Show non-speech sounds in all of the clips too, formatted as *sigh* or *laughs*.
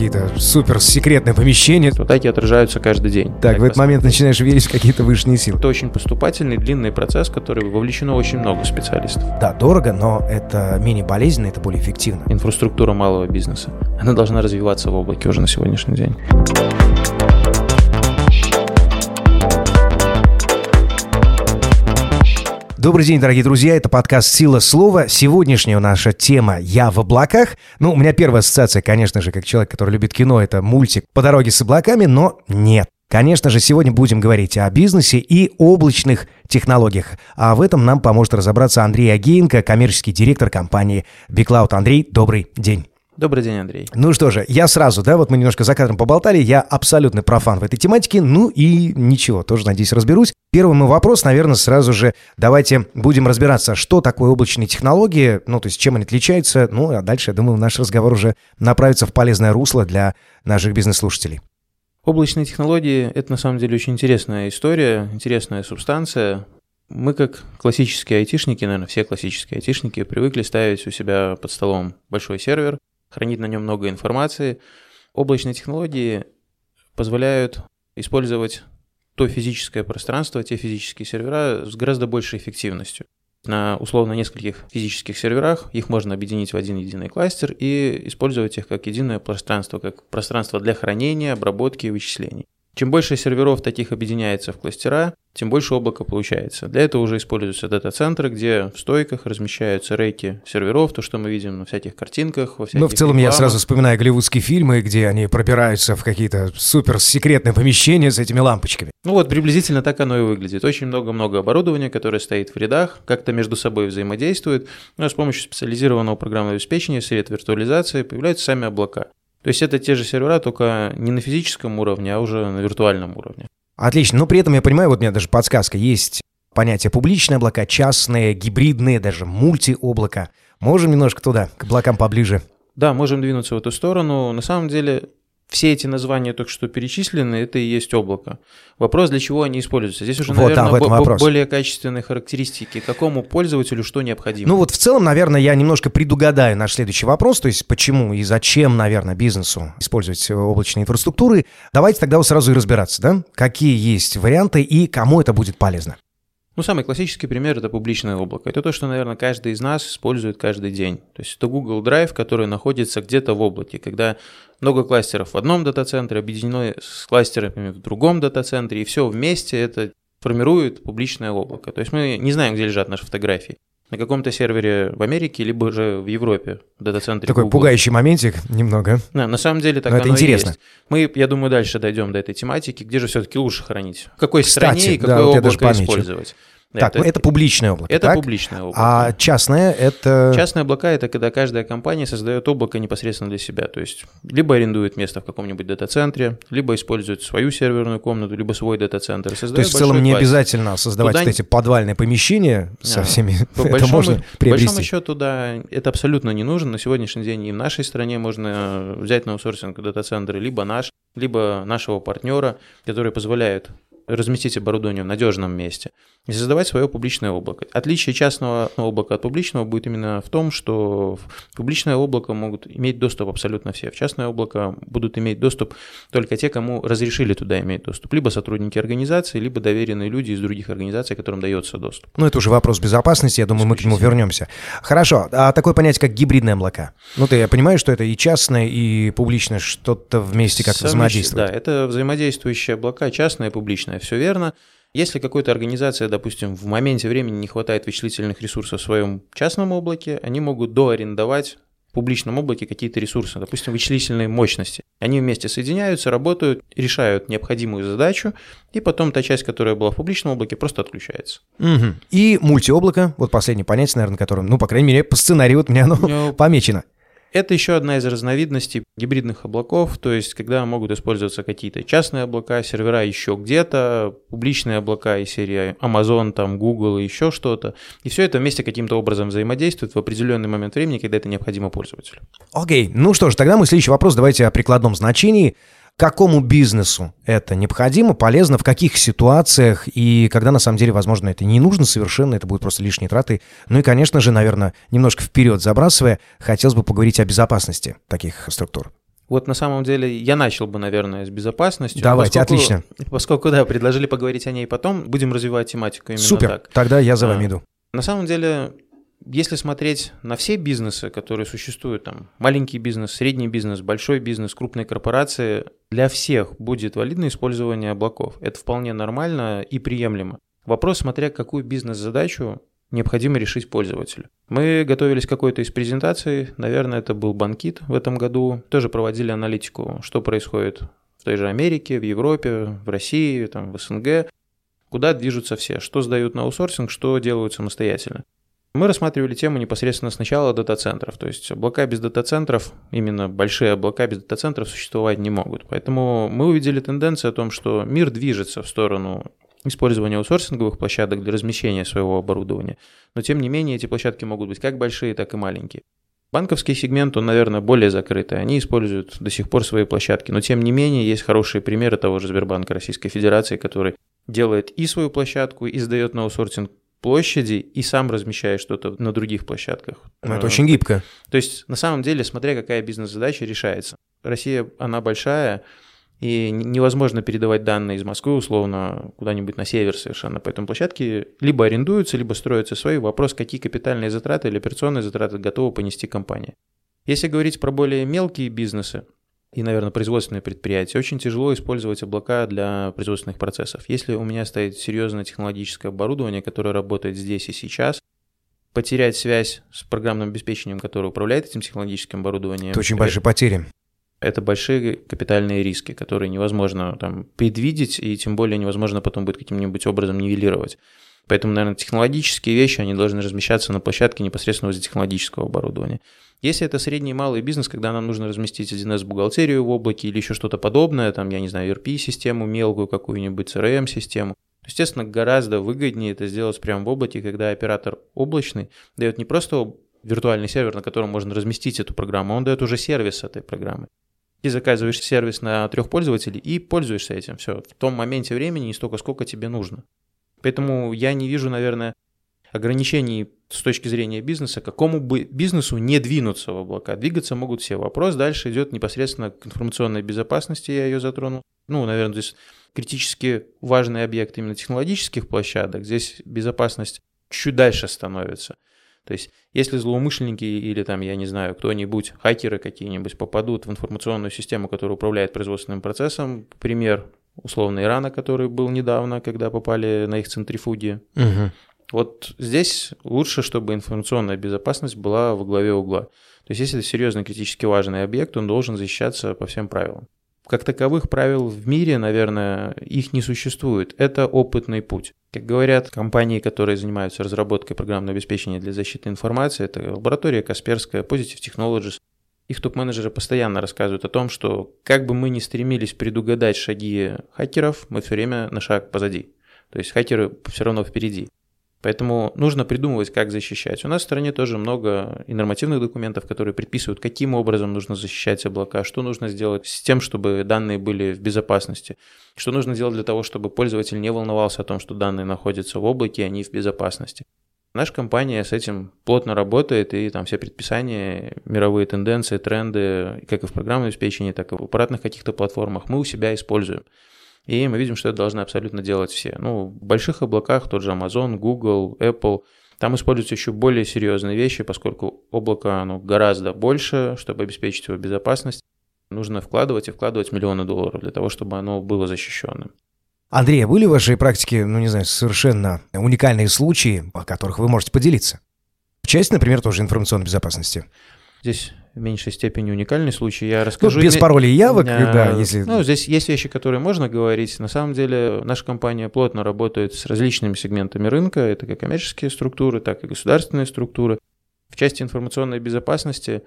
какие-то супер секретные помещения. Атаки отражаются каждый день. Так, в этот момент начинаешь верить в какие-то высшие силы. Это очень поступательный, длинный процесс, в который вовлечено очень много специалистов. Да, дорого, но это менее болезненно, это более эффективно. Инфраструктура малого бизнеса, она должна развиваться в облаке уже на сегодняшний день. Добрый день, дорогие друзья, это подкаст «Сила слова». Сегодняшняя наша тема «Я в облаках». Ну, у меня первая ассоциация, конечно же, как человек, который любит кино, это мультик «По дороге с облаками», но нет. Конечно же, сегодня будем говорить о бизнесе и облачных технологиях. А в этом нам поможет разобраться Андрей Агеенко, коммерческий директор компании BigCloud. Андрей, добрый день. Добрый день, Андрей. Ну что же, я сразу, да, вот мы немножко за кадром поболтали, я абсолютный профан в этой тематике, ну и ничего, тоже, надеюсь, разберусь. Первый мой вопрос, наверное, сразу же давайте будем разбираться, что такое облачные технологии, ну, то есть чем они отличаются, ну, а дальше, я думаю, наш разговор уже направится в полезное русло для наших бизнес-слушателей. Облачные технологии – это на самом деле очень интересная история, интересная субстанция. Мы, как классические айтишники, наверное, все классические айтишники, привыкли ставить у себя под столом большой сервер, хранить на нем много информации. Облачные технологии позволяют использовать то физическое пространство, те физические сервера с гораздо большей эффективностью. На условно нескольких физических серверах их можно объединить в один единый кластер и использовать их как единое пространство, как пространство для хранения, обработки и вычислений. Чем больше серверов таких объединяется в кластера, тем больше облака получается. Для этого уже используются дата-центры, где в стойках размещаются рейки серверов, то, что мы видим на всяких картинках, во всяких Ну, в целом рекламах. я сразу вспоминаю голливудские фильмы, где они пробираются в какие-то супер-секретные помещения с этими лампочками. Ну вот, приблизительно так оно и выглядит. Очень много-много оборудования, которое стоит в рядах, как-то между собой взаимодействует. Но с помощью специализированного программного обеспечения, сред виртуализации появляются сами облака. То есть это те же сервера, только не на физическом уровне, а уже на виртуальном уровне. Отлично. Но при этом я понимаю, вот у меня даже подсказка есть понятие публичные облака, частные, гибридные, даже мультиоблака. Можем немножко туда, к облакам поближе? Да, можем двинуться в эту сторону. На самом деле все эти названия только что перечислены, это и есть облако. Вопрос, для чего они используются. Здесь уже, вот, наверное, да, бо- более качественные характеристики, какому пользователю что необходимо. Ну вот в целом, наверное, я немножко предугадаю наш следующий вопрос, то есть почему и зачем, наверное, бизнесу использовать облачные инфраструктуры. Давайте тогда сразу и разбираться, да? Какие есть варианты и кому это будет полезно. Ну, самый классический пример – это публичное облако. Это то, что, наверное, каждый из нас использует каждый день. То есть это Google Drive, который находится где-то в облаке. Когда много кластеров в одном дата-центре, объединено с кластерами в другом дата-центре, и все вместе это формирует публичное облако. То есть мы не знаем, где лежат наши фотографии на каком-то сервере в Америке, либо же в Европе, в дата-центре Такой Google. пугающий моментик немного. Да, на самом деле так Но это оно интересно. и есть. Мы, я думаю, дальше дойдем до этой тематики, где же все-таки лучше хранить, в какой Кстати, стране и да, какое вот облако помечу. использовать. Так, это, это публичное облако. Это так? публичное облако. А частное это. Частные облака это когда каждая компания создает облако непосредственно для себя. То есть либо арендует место в каком-нибудь дата-центре, либо использует свою серверную комнату, либо свой дата-центр. То есть в целом не обязательно создавать Туда... вот эти подвальные помещения со А, всеми. По *laughs* это большому, можно по приобрести. большому счету, да, это абсолютно не нужно. На сегодняшний день и в нашей стране можно взять на аутсорсинг дата-центры либо наш, либо нашего партнера, которые позволяют разместить оборудование в надежном месте и создавать свое публичное облако. Отличие частного облака от публичного будет именно в том, что в публичное облако могут иметь доступ абсолютно все. В частное облако будут иметь доступ только те, кому разрешили туда иметь доступ. Либо сотрудники организации, либо доверенные люди из других организаций, которым дается доступ. Ну, это уже вопрос безопасности, я думаю, мы к нему вернемся. Хорошо, а такое понятие, как гибридные облака? Ну, ты я понимаю, что это и частное, и публичное что-то вместе как-то взаимодействует. Да, это взаимодействующие облака, частное и публичное, все верно. Если какой-то организация, допустим, в моменте времени не хватает вычислительных ресурсов в своем частном облаке, они могут доарендовать в публичном облаке какие-то ресурсы, допустим, вычислительные мощности. Они вместе соединяются, работают, решают необходимую задачу, и потом та часть, которая была в публичном облаке, просто отключается. Мгм. И мультиоблако, вот последнее понятие, наверное, которым, ну, по крайней мере, по сценарию вот мне оно помечено. Это еще одна из разновидностей гибридных облаков, то есть когда могут использоваться какие-то частные облака, сервера еще где-то, публичные облака из серии Amazon, там, Google и еще что-то. И все это вместе каким-то образом взаимодействует в определенный момент времени, когда это необходимо пользователю. Окей, ну что ж, тогда мой следующий вопрос давайте о прикладном значении. Какому бизнесу это необходимо, полезно, в каких ситуациях и когда на самом деле, возможно, это не нужно совершенно, это будет просто лишние траты. Ну и, конечно же, наверное, немножко вперед забрасывая, хотелось бы поговорить о безопасности таких структур. Вот на самом деле я начал бы, наверное, с безопасности. Давайте, поскольку, отлично. Поскольку, да, предложили поговорить о ней потом, будем развивать тематику именно Супер, так. тогда я за вами а, иду. На самом деле, если смотреть на все бизнесы, которые существуют, там, маленький бизнес, средний бизнес, большой бизнес, крупные корпорации, для всех будет валидно использование облаков. Это вполне нормально и приемлемо. Вопрос, смотря какую бизнес-задачу необходимо решить пользователю. Мы готовились к какой-то из презентаций, наверное, это был банкит в этом году, тоже проводили аналитику, что происходит в той же Америке, в Европе, в России, там, в СНГ, куда движутся все, что сдают на аутсорсинг, что делают самостоятельно. Мы рассматривали тему непосредственно сначала дата-центров, то есть облака без дата-центров, именно большие облака без дата-центров существовать не могут. Поэтому мы увидели тенденцию о том, что мир движется в сторону использования аутсорсинговых площадок для размещения своего оборудования. Но тем не менее эти площадки могут быть как большие, так и маленькие. Банковский сегмент, он, наверное, более закрытый. Они используют до сих пор свои площадки. Но тем не менее есть хорошие примеры того же Сбербанка Российской Федерации, который делает и свою площадку, и сдает на аутсорсинг площади и сам размещаешь что-то на других площадках. Ну, это очень гибко. То есть, на самом деле, смотря какая бизнес-задача решается. Россия, она большая, и невозможно передавать данные из Москвы условно куда-нибудь на север совершенно. Поэтому площадки либо арендуются, либо строятся свои. Вопрос, какие капитальные затраты или операционные затраты готова понести компания. Если говорить про более мелкие бизнесы, и, наверное, производственные предприятия, очень тяжело использовать облака для производственных процессов. Если у меня стоит серьезное технологическое оборудование, которое работает здесь и сейчас, потерять связь с программным обеспечением, которое управляет этим технологическим оборудованием. Это очень большие потери. Это большие капитальные риски, которые невозможно там предвидеть, и тем более невозможно потом будет каким-нибудь образом нивелировать. Поэтому, наверное, технологические вещи, они должны размещаться на площадке непосредственно возле технологического оборудования. Если это средний и малый бизнес, когда нам нужно разместить 1С-бухгалтерию в облаке или еще что-то подобное, там, я не знаю, ERP-систему мелкую какую-нибудь, CRM-систему, естественно, гораздо выгоднее это сделать прямо в облаке, когда оператор облачный дает не просто виртуальный сервер, на котором можно разместить эту программу, он дает уже сервис этой программы. Ты заказываешь сервис на трех пользователей и пользуешься этим. Все, в том моменте времени и столько, сколько тебе нужно. Поэтому я не вижу, наверное, ограничений с точки зрения бизнеса, какому бы бизнесу не двинуться в облака. Двигаться могут все. Вопрос дальше идет непосредственно к информационной безопасности, я ее затронул. Ну, наверное, здесь критически важный объект именно технологических площадок. Здесь безопасность чуть дальше становится. То есть, если злоумышленники или там, я не знаю, кто-нибудь, хакеры какие-нибудь попадут в информационную систему, которая управляет производственным процессом, пример условно Ирана, который был недавно, когда попали на их центрифуги. Угу. Вот здесь лучше, чтобы информационная безопасность была во главе угла. То есть, если это серьезный критически важный объект, он должен защищаться по всем правилам. Как таковых правил в мире, наверное, их не существует. Это опытный путь. Как говорят компании, которые занимаются разработкой программного обеспечения для защиты информации, это лаборатория Касперская, Positive Technologies. Их топ-менеджеры постоянно рассказывают о том, что как бы мы ни стремились предугадать шаги хакеров, мы все время на шаг позади. То есть хакеры все равно впереди. Поэтому нужно придумывать, как защищать. У нас в стране тоже много и нормативных документов, которые предписывают, каким образом нужно защищать облака, что нужно сделать с тем, чтобы данные были в безопасности, что нужно делать для того, чтобы пользователь не волновался о том, что данные находятся в облаке, а они в безопасности. Наша компания с этим плотно работает, и там все предписания, мировые тенденции, тренды, как и в программном обеспечении, так и в аппаратных каких-то платформах мы у себя используем. И мы видим, что это должны абсолютно делать все. Ну, в больших облаках тот же Amazon, Google, Apple, там используются еще более серьезные вещи, поскольку облако оно гораздо больше, чтобы обеспечить его безопасность. Нужно вкладывать и вкладывать миллионы долларов для того, чтобы оно было защищенным. Андрей, а были в вашей практике, ну не знаю, совершенно уникальные случаи, о которых вы можете поделиться? В части, например, тоже информационной безопасности. Здесь в меньшей степени уникальный случай. Я расскажу. Ну, без паролей явок, а, да, если. Ну, здесь есть вещи, которые можно говорить. На самом деле, наша компания плотно работает с различными сегментами рынка. Это как коммерческие структуры, так и государственные структуры. В части информационной безопасности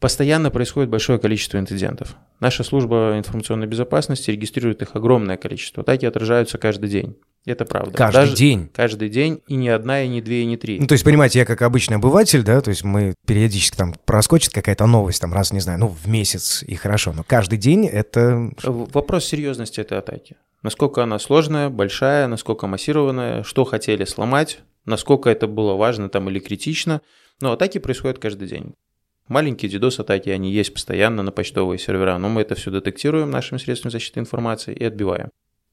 постоянно происходит большое количество инцидентов. Наша служба информационной безопасности регистрирует их огромное количество. Атаки отражаются каждый день. Это правда. Каждый Даже день. Каждый день, и не одна, и не две, и не три. Ну, то есть, понимаете, я как обычный обыватель, да, то есть мы периодически там проскочит какая-то новость, там раз, не знаю, ну, в месяц, и хорошо, но каждый день это... Вопрос серьезности этой атаки. Насколько она сложная, большая, насколько массированная, что хотели сломать, насколько это было важно там или критично. Но атаки происходят каждый день. Маленькие DDoS-атаки, они есть постоянно на почтовые сервера, но мы это все детектируем нашими средствами защиты информации и отбиваем.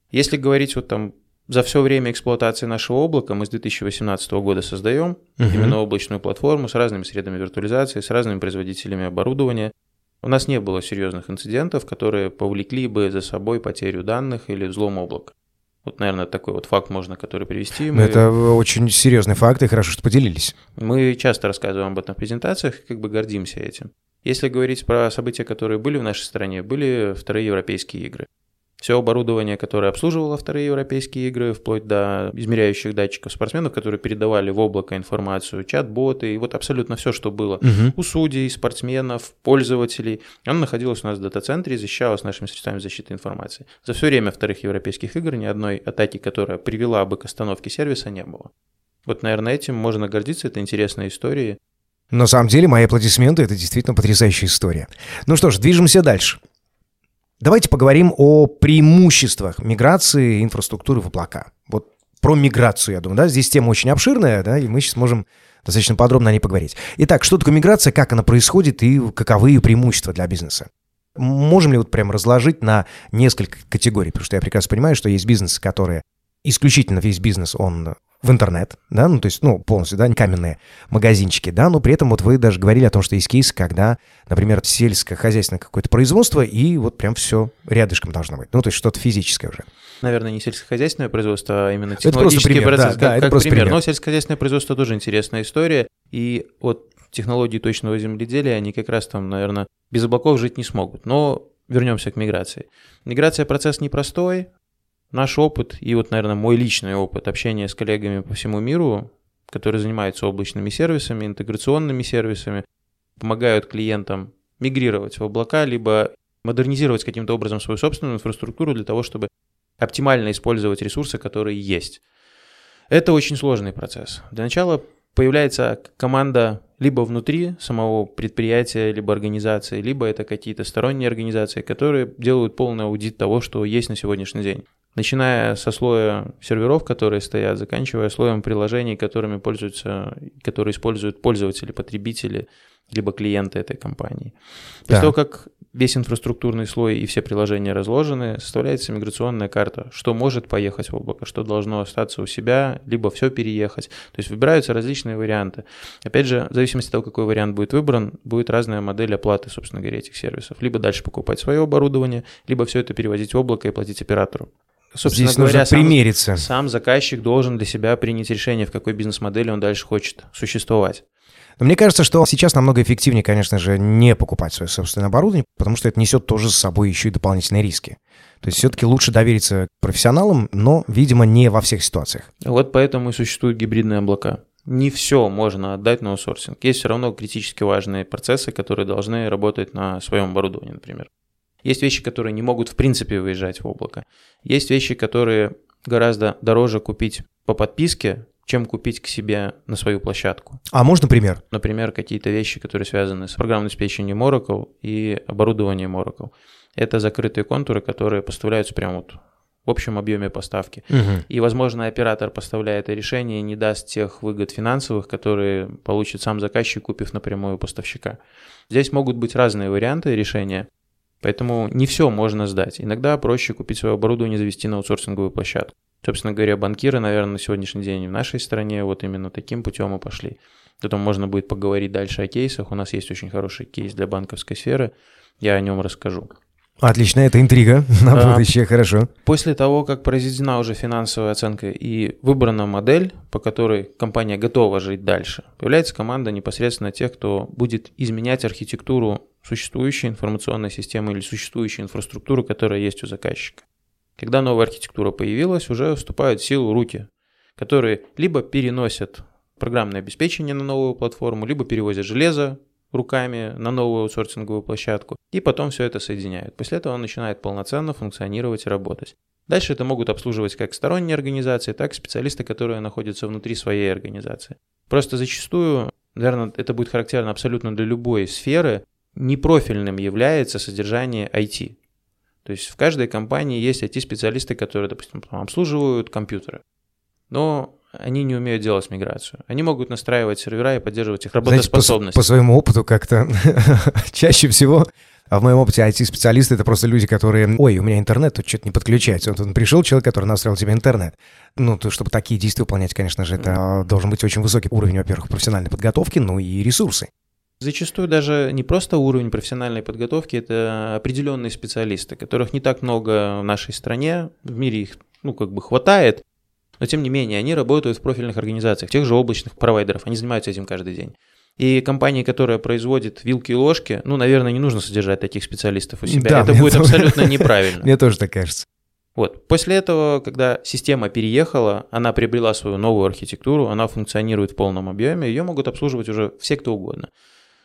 Если говорить вот там за все время эксплуатации нашего облака мы с 2018 года создаем uh именно облачную платформу с разными средами виртуализации, с разными производителями оборудования. У нас не было серьезных инцидентов, которые повлекли бы за собой потерю данных или взлом облака. Вот, наверное, такой вот факт можно, который привести. Мы... Это очень серьезный факт, и хорошо, что поделились. Мы часто рассказываем об этом в презентациях и как бы гордимся этим. Если говорить про события, которые были в нашей стране, были вторые европейские игры. Все оборудование, которое обслуживало вторые европейские игры, вплоть до измеряющих датчиков спортсменов, которые передавали в облако информацию, чат-боты, и вот абсолютно все, что было угу. у судей, спортсменов, пользователей, оно находилось у нас в дата-центре и защищалось нашими средствами защиты информации. За все время вторых европейских игр ни одной атаки, которая привела бы к остановке сервиса, не было. Вот, наверное, этим можно гордиться, это интересная история. На самом деле, мои аплодисменты — это действительно потрясающая история. Ну что ж, движемся дальше. Давайте поговорим о преимуществах миграции инфраструктуры в облака. Вот про миграцию, я думаю, да, здесь тема очень обширная, да, и мы сейчас можем достаточно подробно о ней поговорить. Итак, что такое миграция, как она происходит и каковы ее преимущества для бизнеса? Можем ли вот прям разложить на несколько категорий? Потому что я прекрасно понимаю, что есть бизнесы, которые исключительно весь бизнес, он в интернет, да, ну, то есть, ну, полностью, да, каменные магазинчики, да, но при этом вот вы даже говорили о том, что есть кейс, когда, например, сельскохозяйственное какое-то производство, и вот прям все рядышком должно быть, ну, то есть что-то физическое уже. Наверное, не сельскохозяйственное производство, а именно технологический это процесс, да, как, да, это как просто пример. пример. Но сельскохозяйственное производство тоже интересная история, и от технологий точного земледелия они как раз там, наверное, без облаков жить не смогут. Но вернемся к миграции. Миграция процесс непростой, Наш опыт и вот, наверное, мой личный опыт общения с коллегами по всему миру, которые занимаются облачными сервисами, интеграционными сервисами, помогают клиентам мигрировать в облака, либо модернизировать каким-то образом свою собственную инфраструктуру для того, чтобы оптимально использовать ресурсы, которые есть. Это очень сложный процесс. Для начала появляется команда либо внутри самого предприятия, либо организации, либо это какие-то сторонние организации, которые делают полный аудит того, что есть на сегодняшний день начиная со слоя серверов, которые стоят, заканчивая слоем приложений, которыми пользуются, которые используют пользователи, потребители, либо клиенты этой компании. После да. того, как весь инфраструктурный слой и все приложения разложены, составляется миграционная карта, что может поехать в облако, что должно остаться у себя, либо все переехать. То есть выбираются различные варианты. Опять же, в зависимости от того, какой вариант будет выбран, будет разная модель оплаты, собственно говоря, этих сервисов. Либо дальше покупать свое оборудование, либо все это перевозить в облако и платить оператору. Собственно Здесь говоря, нужно сам, примериться. Сам заказчик должен для себя принять решение, в какой бизнес-модели он дальше хочет существовать. Но мне кажется, что сейчас намного эффективнее, конечно же, не покупать свое собственное оборудование, потому что это несет тоже с собой еще и дополнительные риски. То есть все-таки лучше довериться профессионалам, но, видимо, не во всех ситуациях. Вот поэтому и существуют гибридные облака. Не все можно отдать на аутсорсинг. Есть все равно критически важные процессы, которые должны работать на своем оборудовании, например. Есть вещи, которые не могут в принципе выезжать в облако. Есть вещи, которые гораздо дороже купить по подписке, чем купить к себе на свою площадку. А можно пример? Например, какие-то вещи, которые связаны с программным обеспечением Oracle и оборудованием Oracle. Это закрытые контуры, которые поставляются прямо вот в общем объеме поставки. Угу. И, возможно, оператор, поставляя это решение, не даст тех выгод финансовых, которые получит сам заказчик, купив напрямую поставщика. Здесь могут быть разные варианты решения. Поэтому не все можно сдать. Иногда проще купить свое оборудование и завести на аутсорсинговую площадку. Собственно говоря, банкиры, наверное, на сегодняшний день в нашей стране вот именно таким путем и пошли. Потом можно будет поговорить дальше о кейсах. У нас есть очень хороший кейс для банковской сферы. Я о нем расскажу. Отлично, это интрига *laughs* на а, будущее, хорошо. После того, как произведена уже финансовая оценка и выбрана модель, по которой компания готова жить дальше, появляется команда непосредственно тех, кто будет изменять архитектуру существующей информационной системы или существующей инфраструктуры, которая есть у заказчика. Когда новая архитектура появилась, уже вступают в силу руки, которые либо переносят программное обеспечение на новую платформу, либо перевозят железо руками на новую аутсорсинговую площадку, и потом все это соединяют. После этого он начинает полноценно функционировать и работать. Дальше это могут обслуживать как сторонние организации, так и специалисты, которые находятся внутри своей организации. Просто зачастую, наверное, это будет характерно абсолютно для любой сферы, непрофильным является содержание IT. То есть в каждой компании есть IT-специалисты, которые, допустим, обслуживают компьютеры. Но они не умеют делать миграцию. Они могут настраивать сервера и поддерживать их работоспособность. Знаете, по, по своему опыту как-то *laughs* чаще всего а в моем опыте IT-специалисты — это просто люди, которые... Ой, у меня интернет тут что-то не подключается. Вот он пришел человек, который настроил тебе интернет. Ну, то, чтобы такие действия выполнять, конечно же, это должен быть очень высокий уровень, во-первых, профессиональной подготовки, ну и ресурсы. Зачастую даже не просто уровень профессиональной подготовки, это определенные специалисты, которых не так много в нашей стране, в мире их, ну, как бы хватает, но тем не менее они работают в профильных организациях, тех же облачных провайдеров, они занимаются этим каждый день. И компании, которая производит вилки и ложки, ну, наверное, не нужно содержать таких специалистов у себя. Да, Это будет тоже... абсолютно неправильно. Мне тоже так кажется. Вот. После этого, когда система переехала, она приобрела свою новую архитектуру, она функционирует в полном объеме, ее могут обслуживать уже все, кто угодно.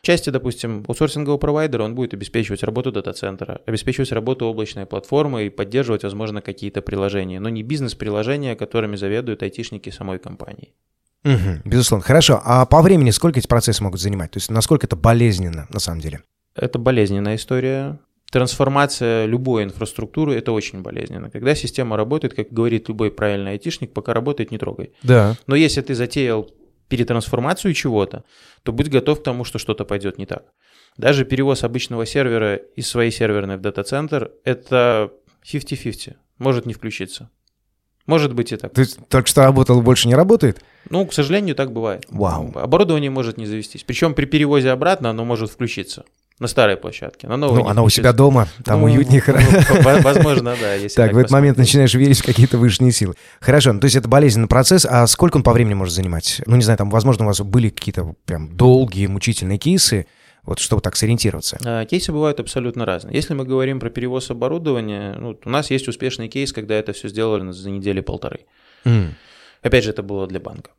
Части, допустим, аутсорсингового провайдера он будет обеспечивать работу дата-центра, обеспечивать работу облачной платформы и поддерживать, возможно, какие-то приложения, но не бизнес-приложения, которыми заведуют айтишники самой компании. Угу, безусловно. Хорошо. А по времени сколько эти процессы могут занимать? То есть насколько это болезненно на самом деле? Это болезненная история. Трансформация любой инфраструктуры – это очень болезненно. Когда система работает, как говорит любой правильный айтишник, пока работает, не трогай. Да. Но если ты затеял перетрансформацию чего-то, то будь готов к тому, что что-то пойдет не так. Даже перевоз обычного сервера из своей серверной в дата-центр – это 50-50, может не включиться. Может быть и так. Ты только что работал, больше не работает? Ну, к сожалению, так бывает. Вау. Оборудование может не завестись. Причем при перевозе обратно оно может включиться. На старой площадке, на новой. Ну, она у себя дома, там ну, уютнее. Ну, возможно, да. Если так, так, в этот момент начинаешь верить в какие-то высшие силы. Хорошо, ну, то есть это болезненный процесс, а сколько он по времени может занимать? Ну, не знаю, там, возможно, у вас были какие-то прям долгие, мучительные кейсы, вот чтобы так сориентироваться. А, кейсы бывают абсолютно разные. Если мы говорим про перевоз оборудования, ну, у нас есть успешный кейс, когда это все сделали за недели-полторы. Mm. Опять же, это было для банка.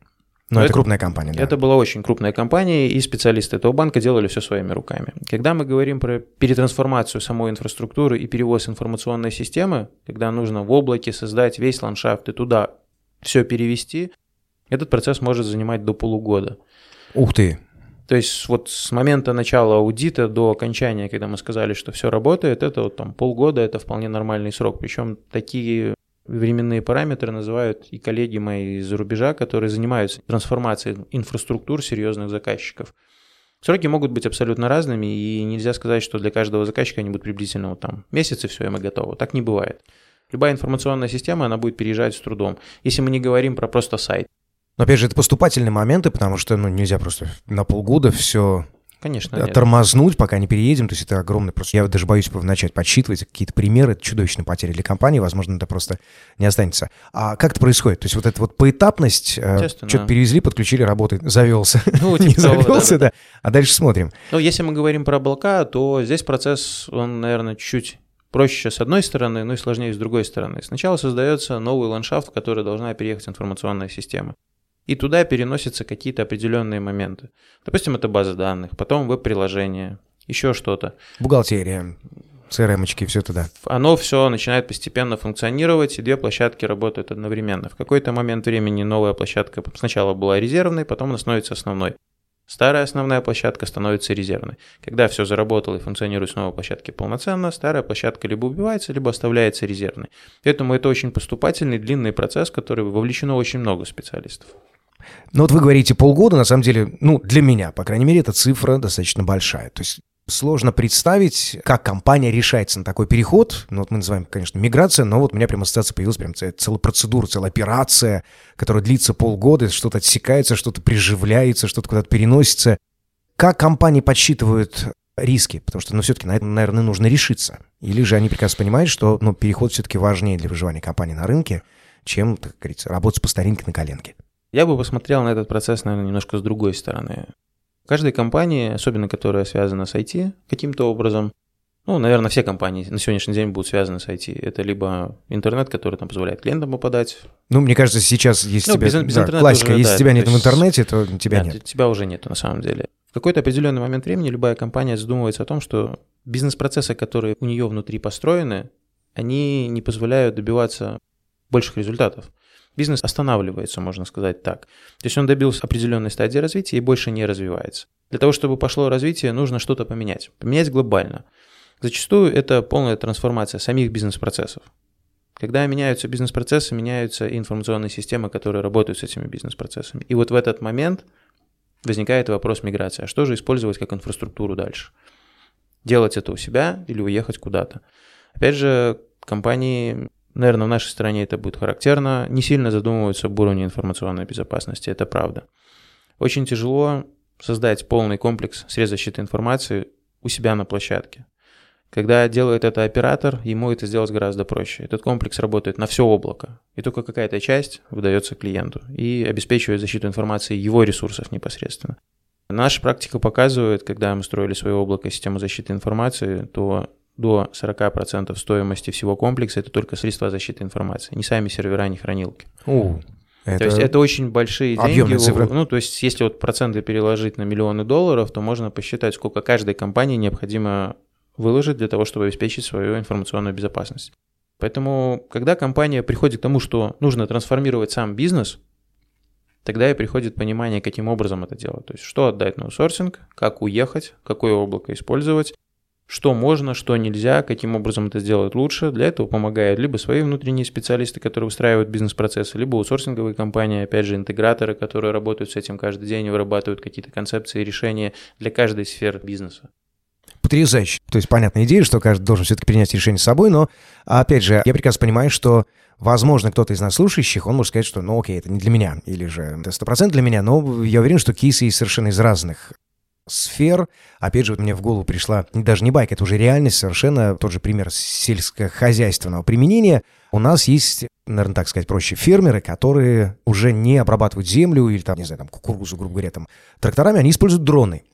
Но, это, это крупная компания, да. Это была очень крупная компания, и специалисты этого банка делали все своими руками. Когда мы говорим про перетрансформацию самой инфраструктуры и перевоз информационной системы, когда нужно в облаке создать весь ландшафт и туда все перевести, этот процесс может занимать до полугода. Ух ты! То есть вот с момента начала аудита до окончания, когда мы сказали, что все работает, это вот там полгода, это вполне нормальный срок. Причем такие временные параметры называют и коллеги мои из-за рубежа, которые занимаются трансформацией инфраструктур серьезных заказчиков. Сроки могут быть абсолютно разными, и нельзя сказать, что для каждого заказчика они будут приблизительно вот там месяц и все, и мы готовы. Так не бывает. Любая информационная система, она будет переезжать с трудом. Если мы не говорим про просто сайт. Но опять же, это поступательные моменты, потому что ну, нельзя просто на полгода все Конечно. Нет. Тормознуть, пока не переедем. То есть это огромный просто... Я даже боюсь начать подсчитывать какие-то примеры. Это чудовищные потери для компании. Возможно, это просто не останется. А как это происходит? То есть вот эта вот поэтапность, э, что-то перевезли, подключили, работает, завелся. Ну, *laughs* типа не завелся, да, да. А дальше смотрим. Ну, если мы говорим про облака, то здесь процесс, он, наверное, чуть проще с одной стороны, но и сложнее с другой стороны. Сначала создается новый ландшафт, в который должна переехать информационная система и туда переносятся какие-то определенные моменты. Допустим, это база данных, потом веб-приложение, еще что-то. Бухгалтерия, CRM-очки, все туда. Оно все начинает постепенно функционировать, и две площадки работают одновременно. В какой-то момент времени новая площадка сначала была резервной, потом она становится основной. Старая основная площадка становится резервной. Когда все заработало и функционирует с новой площадки полноценно, старая площадка либо убивается, либо оставляется резервной. Поэтому это очень поступательный, длинный процесс, в который вовлечено очень много специалистов. Ну вот вы говорите полгода, на самом деле, ну для меня, по крайней мере, эта цифра достаточно большая. То есть сложно представить, как компания решается на такой переход. Ну, вот мы называем, конечно, миграция, но вот у меня прям ассоциация появилась, прям целая процедура, целая операция, которая длится полгода, что-то отсекается, что-то приживляется, что-то куда-то переносится. Как компании подсчитывают риски? Потому что, ну, все-таки на это, наверное, нужно решиться. Или же они прекрасно понимают, что, ну, переход все-таки важнее для выживания компании на рынке, чем, так говорится, работать по старинке на коленке. Я бы посмотрел на этот процесс, наверное, немножко с другой стороны. В каждой компании, особенно которая связана с IT каким-то образом, ну, наверное, все компании на сегодняшний день будут связаны с IT. Это либо интернет, который там позволяет клиентам попадать. Ну, мне кажется, сейчас, если ну, тебя... Без, без да, классика, уже, если да, тебя нет в интернете, то тебя нет. нет. Тебя уже нет, на самом деле. В какой-то определенный момент времени любая компания задумывается о том, что бизнес-процессы, которые у нее внутри построены, они не позволяют добиваться больших результатов бизнес останавливается, можно сказать так. То есть он добился определенной стадии развития и больше не развивается. Для того, чтобы пошло развитие, нужно что-то поменять. Поменять глобально. Зачастую это полная трансформация самих бизнес-процессов. Когда меняются бизнес-процессы, меняются и информационные системы, которые работают с этими бизнес-процессами. И вот в этот момент возникает вопрос миграции. А что же использовать как инфраструктуру дальше? Делать это у себя или уехать куда-то? Опять же, компании, наверное, в нашей стране это будет характерно, не сильно задумываются об уровне информационной безопасности, это правда. Очень тяжело создать полный комплекс средств защиты информации у себя на площадке. Когда делает это оператор, ему это сделать гораздо проще. Этот комплекс работает на все облако, и только какая-то часть выдается клиенту и обеспечивает защиту информации его ресурсов непосредственно. Наша практика показывает, когда мы строили свое облако систему защиты информации, то до 40% стоимости всего комплекса это только средства защиты информации, не сами сервера, не хранилки. О, это то есть это очень большие деньги. Цифры. Ну, то есть если вот проценты переложить на миллионы долларов, то можно посчитать, сколько каждой компании необходимо выложить для того, чтобы обеспечить свою информационную безопасность. Поэтому, когда компания приходит к тому, что нужно трансформировать сам бизнес, тогда и приходит понимание, каким образом это делать. То есть, что отдать на аутсорсинг, как уехать, какое облако использовать, что можно, что нельзя, каким образом это сделать лучше. Для этого помогают либо свои внутренние специалисты, которые устраивают бизнес-процессы, либо аутсорсинговые компании, опять же, интеграторы, которые работают с этим каждый день и вырабатывают какие-то концепции и решения для каждой сферы бизнеса потрясающе. То есть, понятная идея, что каждый должен все-таки принять решение с собой, но, опять же, я прекрасно понимаю, что, возможно, кто-то из нас слушающих, он может сказать, что, ну, окей, это не для меня, или же это 100% для меня, но я уверен, что кейсы есть совершенно из разных сфер. Опять же, вот мне в голову пришла даже не байк, это уже реальность, совершенно тот же пример сельскохозяйственного применения. У нас есть, наверное, так сказать проще, фермеры, которые уже не обрабатывают землю или там, не знаю, там кукурузу, грубо говоря, там тракторами, они используют дроны.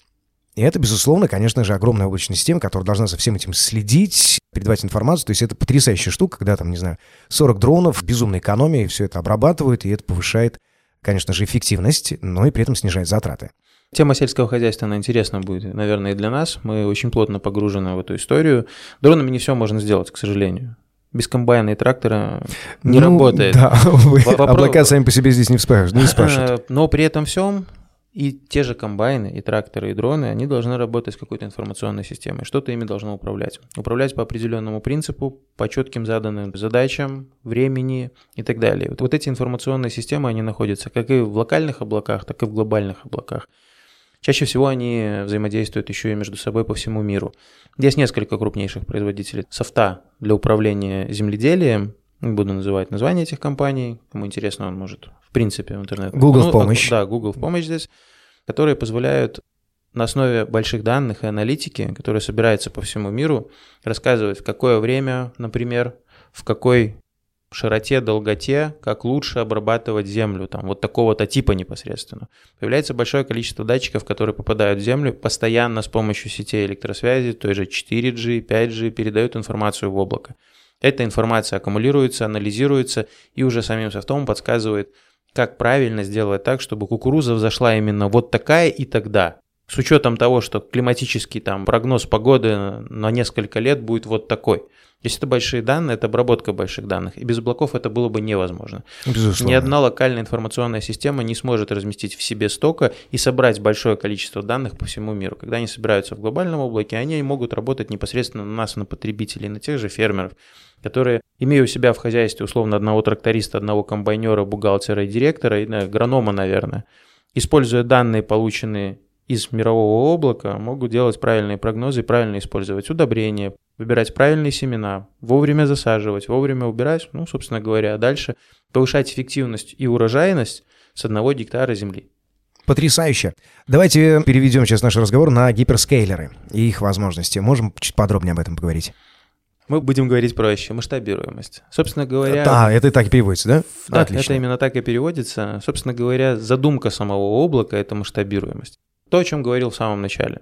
И это, безусловно, конечно же, огромная облачная система, которая должна за всем этим следить, передавать информацию. То есть это потрясающая штука, когда там, не знаю, 40 дронов, безумной экономии, все это обрабатывают, и это повышает, конечно же, эффективность, но и при этом снижает затраты. Тема сельского хозяйства, она интересна будет, наверное, и для нас. Мы очень плотно погружены в эту историю. Дронами не все можно сделать, к сожалению. Без комбайна и трактора не ну, работает. Да, *laughs* Вопрос... облака сами по себе здесь не вспашут. *laughs* Но при этом всем и те же комбайны, и тракторы, и дроны, они должны работать с какой-то информационной системой. Что-то ими должно управлять. Управлять по определенному принципу, по четким заданным задачам, времени и так далее. Вот, вот эти информационные системы, они находятся как и в локальных облаках, так и в глобальных облаках. Чаще всего они взаимодействуют еще и между собой по всему миру. Есть несколько крупнейших производителей софта для управления земледелием, не буду называть название этих компаний, кому интересно, он может, в принципе, в интернет. Google ну, в помощь. Да, Google в помощь здесь, которые позволяют на основе больших данных и аналитики, которые собираются по всему миру, рассказывать, в какое время, например, в какой широте, долготе, как лучше обрабатывать землю, там, вот такого-то типа непосредственно. Появляется большое количество датчиков, которые попадают в землю, постоянно с помощью сетей электросвязи, той же 4G, 5G, передают информацию в облако. Эта информация аккумулируется, анализируется и уже самим софтом подсказывает, как правильно сделать так, чтобы кукуруза взошла именно вот такая и тогда. С учетом того, что климатический там прогноз погоды на несколько лет будет вот такой. Если это большие данные, это обработка больших данных. И без облаков это было бы невозможно. Безусловно. Ни одна локальная информационная система не сможет разместить в себе стока и собрать большое количество данных по всему миру. Когда они собираются в глобальном облаке, они могут работать непосредственно на нас, на потребителей, на тех же фермеров, которые, имея у себя в хозяйстве условно одного тракториста, одного комбайнера, бухгалтера и директора, и агронома, наверное, используя данные, полученные из мирового облака, могут делать правильные прогнозы, правильно использовать удобрения, выбирать правильные семена, вовремя засаживать, вовремя убирать, ну, собственно говоря, а дальше повышать эффективность и урожайность с одного гектара земли. Потрясающе. Давайте переведем сейчас наш разговор на гиперскейлеры и их возможности. Можем чуть подробнее об этом поговорить? Мы будем говорить проще. Масштабируемость. Собственно говоря... Да, это так и переводится, да? Да, Отлично. это именно так и переводится. Собственно говоря, задумка самого облака — это масштабируемость. То, о чем говорил в самом начале.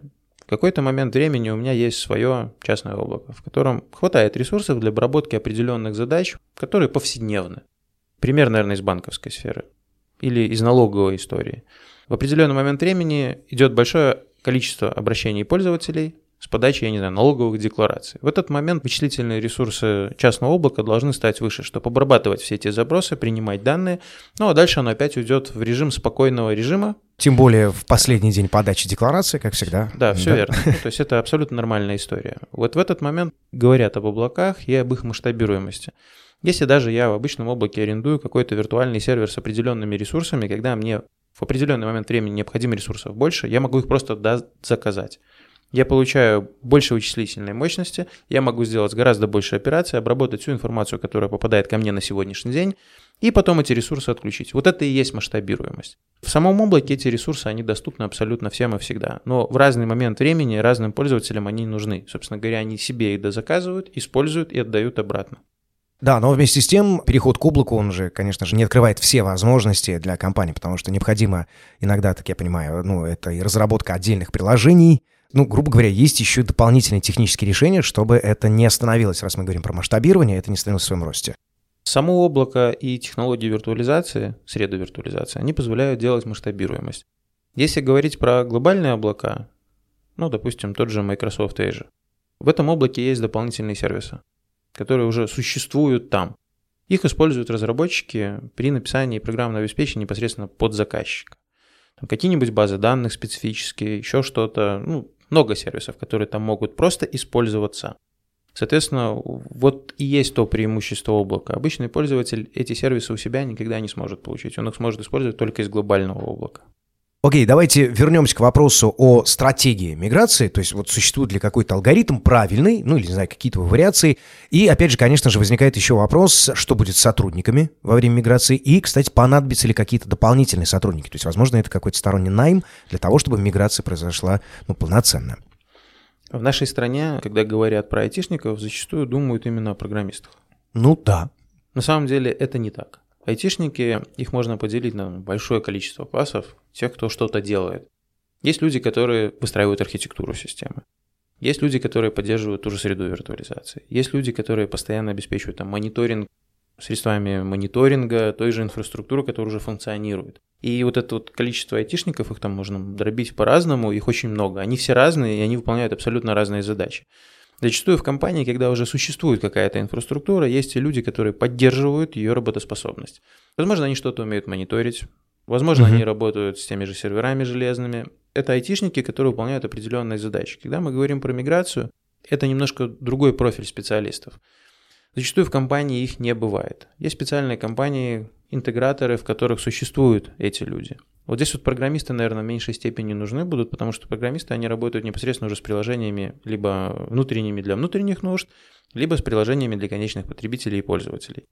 Какой-то момент времени у меня есть свое частное облако, в котором хватает ресурсов для обработки определенных задач, которые повседневны. Пример, наверное, из банковской сферы или из налоговой истории. В определенный момент времени идет большое количество обращений пользователей с подачи, я не знаю, налоговых деклараций. В этот момент вычислительные ресурсы частного облака должны стать выше, чтобы обрабатывать все эти запросы, принимать данные. Ну а дальше оно опять уйдет в режим спокойного режима. Тем более в последний день подачи декларации, как всегда. Да, все да. верно. Ну, то есть это абсолютно нормальная история. Вот в этот момент говорят об облаках и об их масштабируемости. Если даже я в обычном облаке арендую какой-то виртуальный сервер с определенными ресурсами, когда мне в определенный момент времени необходимо ресурсов больше, я могу их просто заказать. Я получаю больше вычислительной мощности, я могу сделать гораздо больше операций, обработать всю информацию, которая попадает ко мне на сегодняшний день, и потом эти ресурсы отключить. Вот это и есть масштабируемость. В самом облаке эти ресурсы, они доступны абсолютно всем и всегда. Но в разный момент времени разным пользователям они нужны. Собственно говоря, они себе их дозаказывают, используют и отдают обратно. Да, но вместе с тем переход к облаку, он же, конечно же, не открывает все возможности для компании, потому что необходимо иногда, так я понимаю, ну, это и разработка отдельных приложений, ну, грубо говоря, есть еще дополнительные технические решения, чтобы это не остановилось, раз мы говорим про масштабирование, это не остановилось в своем росте. Само облако и технологии виртуализации, среды виртуализации, они позволяют делать масштабируемость. Если говорить про глобальные облака, ну, допустим, тот же Microsoft Azure, в этом облаке есть дополнительные сервисы которые уже существуют там. Их используют разработчики при написании программного обеспечения непосредственно под заказчика. Какие-нибудь базы данных специфические, еще что-то, ну, много сервисов, которые там могут просто использоваться. Соответственно, вот и есть то преимущество облака. Обычный пользователь эти сервисы у себя никогда не сможет получить. Он их сможет использовать только из глобального облака. Окей, давайте вернемся к вопросу о стратегии миграции. То есть вот существует ли какой-то алгоритм правильный, ну или, не знаю, какие-то вариации. И, опять же, конечно же, возникает еще вопрос, что будет с сотрудниками во время миграции. И, кстати, понадобятся ли какие-то дополнительные сотрудники. То есть, возможно, это какой-то сторонний найм для того, чтобы миграция произошла ну, полноценно. В нашей стране, когда говорят про айтишников, зачастую думают именно о программистах. Ну да. На самом деле это не так. Айтишники, их можно поделить на большое количество классов, тех, кто что-то делает. Есть люди, которые выстраивают архитектуру системы. Есть люди, которые поддерживают ту же среду виртуализации. Есть люди, которые постоянно обеспечивают там, мониторинг средствами мониторинга той же инфраструктуры, которая уже функционирует. И вот это вот количество айтишников, их там можно дробить по-разному, их очень много. Они все разные, и они выполняют абсолютно разные задачи. Зачастую в компании, когда уже существует какая-то инфраструктура, есть и люди, которые поддерживают ее работоспособность. Возможно, они что-то умеют мониторить, возможно, uh-huh. они работают с теми же серверами железными. Это айтишники, которые выполняют определенные задачи. Когда мы говорим про миграцию, это немножко другой профиль специалистов. Зачастую в компании их не бывает. Есть специальные компании, интеграторы, в которых существуют эти люди. Вот здесь вот программисты, наверное, в меньшей степени нужны будут, потому что программисты, они работают непосредственно уже с приложениями либо внутренними для внутренних нужд, либо с приложениями для конечных потребителей и пользователей.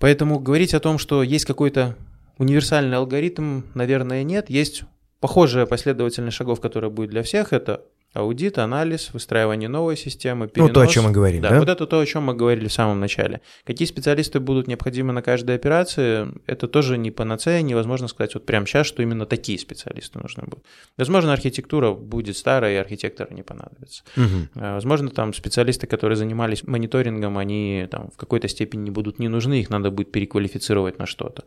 Поэтому говорить о том, что есть какой-то универсальный алгоритм, наверное, нет. Есть похожая последовательность шагов, которая будет для всех. Это Аудит, анализ, выстраивание новой системы, перенос. Ну, то, о чем мы говорим, да, да? вот это то, о чем мы говорили в самом начале. Какие специалисты будут необходимы на каждой операции, это тоже не панацея, невозможно сказать вот прямо сейчас, что именно такие специалисты нужны будут. Возможно, архитектура будет старая, и архитекторы не понадобятся. Угу. Возможно, там специалисты, которые занимались мониторингом, они там в какой-то степени не будут не нужны, их надо будет переквалифицировать на что-то.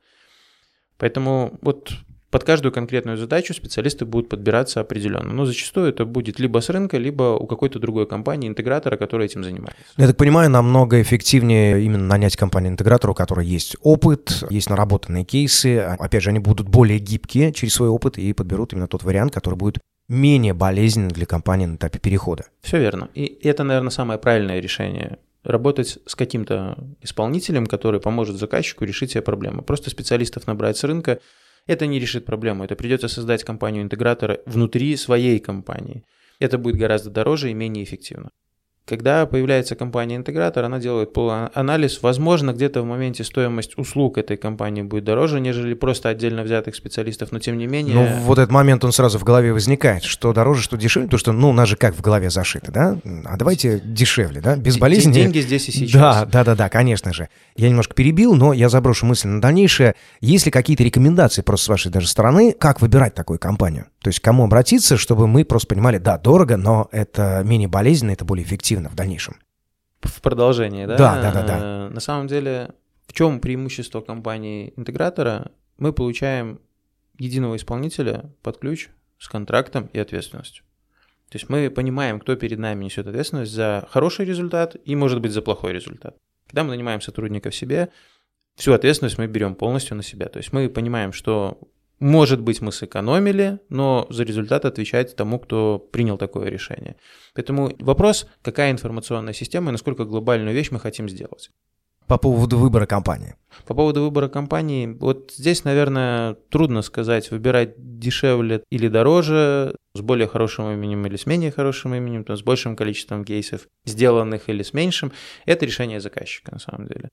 Поэтому вот под каждую конкретную задачу специалисты будут подбираться определенно. Но зачастую это будет либо с рынка, либо у какой-то другой компании, интегратора, который этим занимается. Я так понимаю, намного эффективнее именно нанять компанию-интегратора, у которой есть опыт, есть наработанные кейсы. Опять же, они будут более гибкие через свой опыт и подберут именно тот вариант, который будет менее болезненный для компании на этапе перехода. Все верно. И это, наверное, самое правильное решение работать с каким-то исполнителем, который поможет заказчику решить себе проблемы. Просто специалистов набрать с рынка это не решит проблему. Это придется создать компанию-интегратора внутри своей компании. Это будет гораздо дороже и менее эффективно. Когда появляется компания-интегратор, она делает полуанализ. Возможно, где-то в моменте стоимость услуг этой компании будет дороже, нежели просто отдельно взятых специалистов, но тем не менее... Ну, вот этот момент, он сразу в голове возникает, что дороже, что дешевле, потому что, ну, у нас же как в голове зашито, да? А давайте дешевле, да? Без болезни... Деньги здесь и сейчас. Да, да, да, да, конечно же. Я немножко перебил, но я заброшу мысль на дальнейшее. Есть ли какие-то рекомендации просто с вашей даже стороны, как выбирать такую компанию? То есть к кому обратиться, чтобы мы просто понимали, да, дорого, но это менее болезненно, это более эффективно в дальнейшем. В продолжение, да? Да, да, да, да. Э, на самом деле, в чем преимущество компании-интегратора? Мы получаем единого исполнителя под ключ с контрактом и ответственностью. То есть мы понимаем, кто перед нами несет ответственность за хороший результат и, может быть, за плохой результат. Когда мы нанимаем сотрудников себе, всю ответственность мы берем полностью на себя. То есть мы понимаем, что может быть, мы сэкономили, но за результат отвечать тому, кто принял такое решение. Поэтому вопрос, какая информационная система и насколько глобальную вещь мы хотим сделать. По поводу выбора компании. По поводу выбора компании, вот здесь, наверное, трудно сказать, выбирать дешевле или дороже, с более хорошим именем или с менее хорошим именем, там, с большим количеством кейсов, сделанных или с меньшим. Это решение заказчика, на самом деле.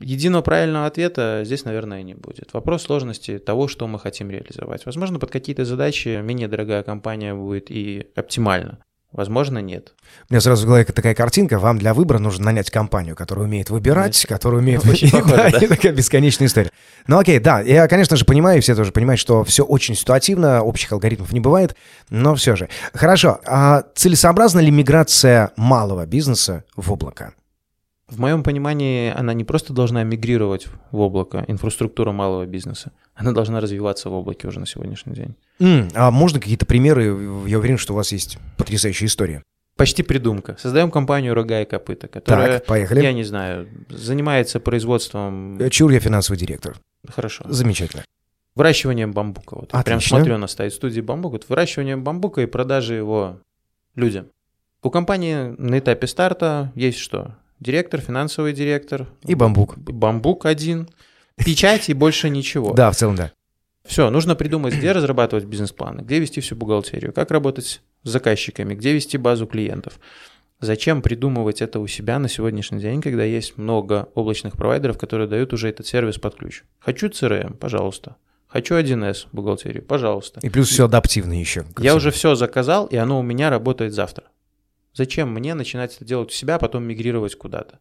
Единого правильного ответа здесь, наверное, не будет. Вопрос сложности того, что мы хотим реализовать. Возможно, под какие-то задачи менее дорогая компания будет и оптимально. Возможно, нет. У меня сразу в голове такая картинка. Вам для выбора нужно нанять компанию, которая умеет выбирать, Нет. которая умеет... Очень похоже, *laughs* да, да? такая бесконечная история. Ну окей, да, я, конечно же, понимаю, все тоже понимают, что все очень ситуативно, общих алгоритмов не бывает, но все же. Хорошо, а целесообразна ли миграция малого бизнеса в облако? В моем понимании, она не просто должна мигрировать в облако, инфраструктура малого бизнеса, она должна развиваться в облаке уже на сегодняшний день. Mm, а можно какие-то примеры? Я уверен, что у вас есть потрясающая история. Почти придумка. Создаем компанию «Рога и копыта», которая, так, поехали. я не знаю, занимается производством... Э, Чур, я финансовый директор. Хорошо. Замечательно. Выращиванием бамбука. Вот Отлично. Прям смотрю на стоит студии бамбук. Вот выращиванием бамбука и продажи его людям. У компании на этапе старта есть что? Директор, финансовый директор. И бамбук. Бамбук один. Печать и больше ничего. Да, в целом да. Все, нужно придумать, где разрабатывать бизнес-планы, где вести всю бухгалтерию, как работать с заказчиками, где вести базу клиентов. Зачем придумывать это у себя на сегодняшний день, когда есть много облачных провайдеров, которые дают уже этот сервис под ключ? Хочу CRM, пожалуйста. Хочу 1С бухгалтерию, пожалуйста. И плюс все адаптивно еще. Я уже все заказал, и оно у меня работает завтра. Зачем мне начинать это делать у себя, а потом мигрировать куда-то?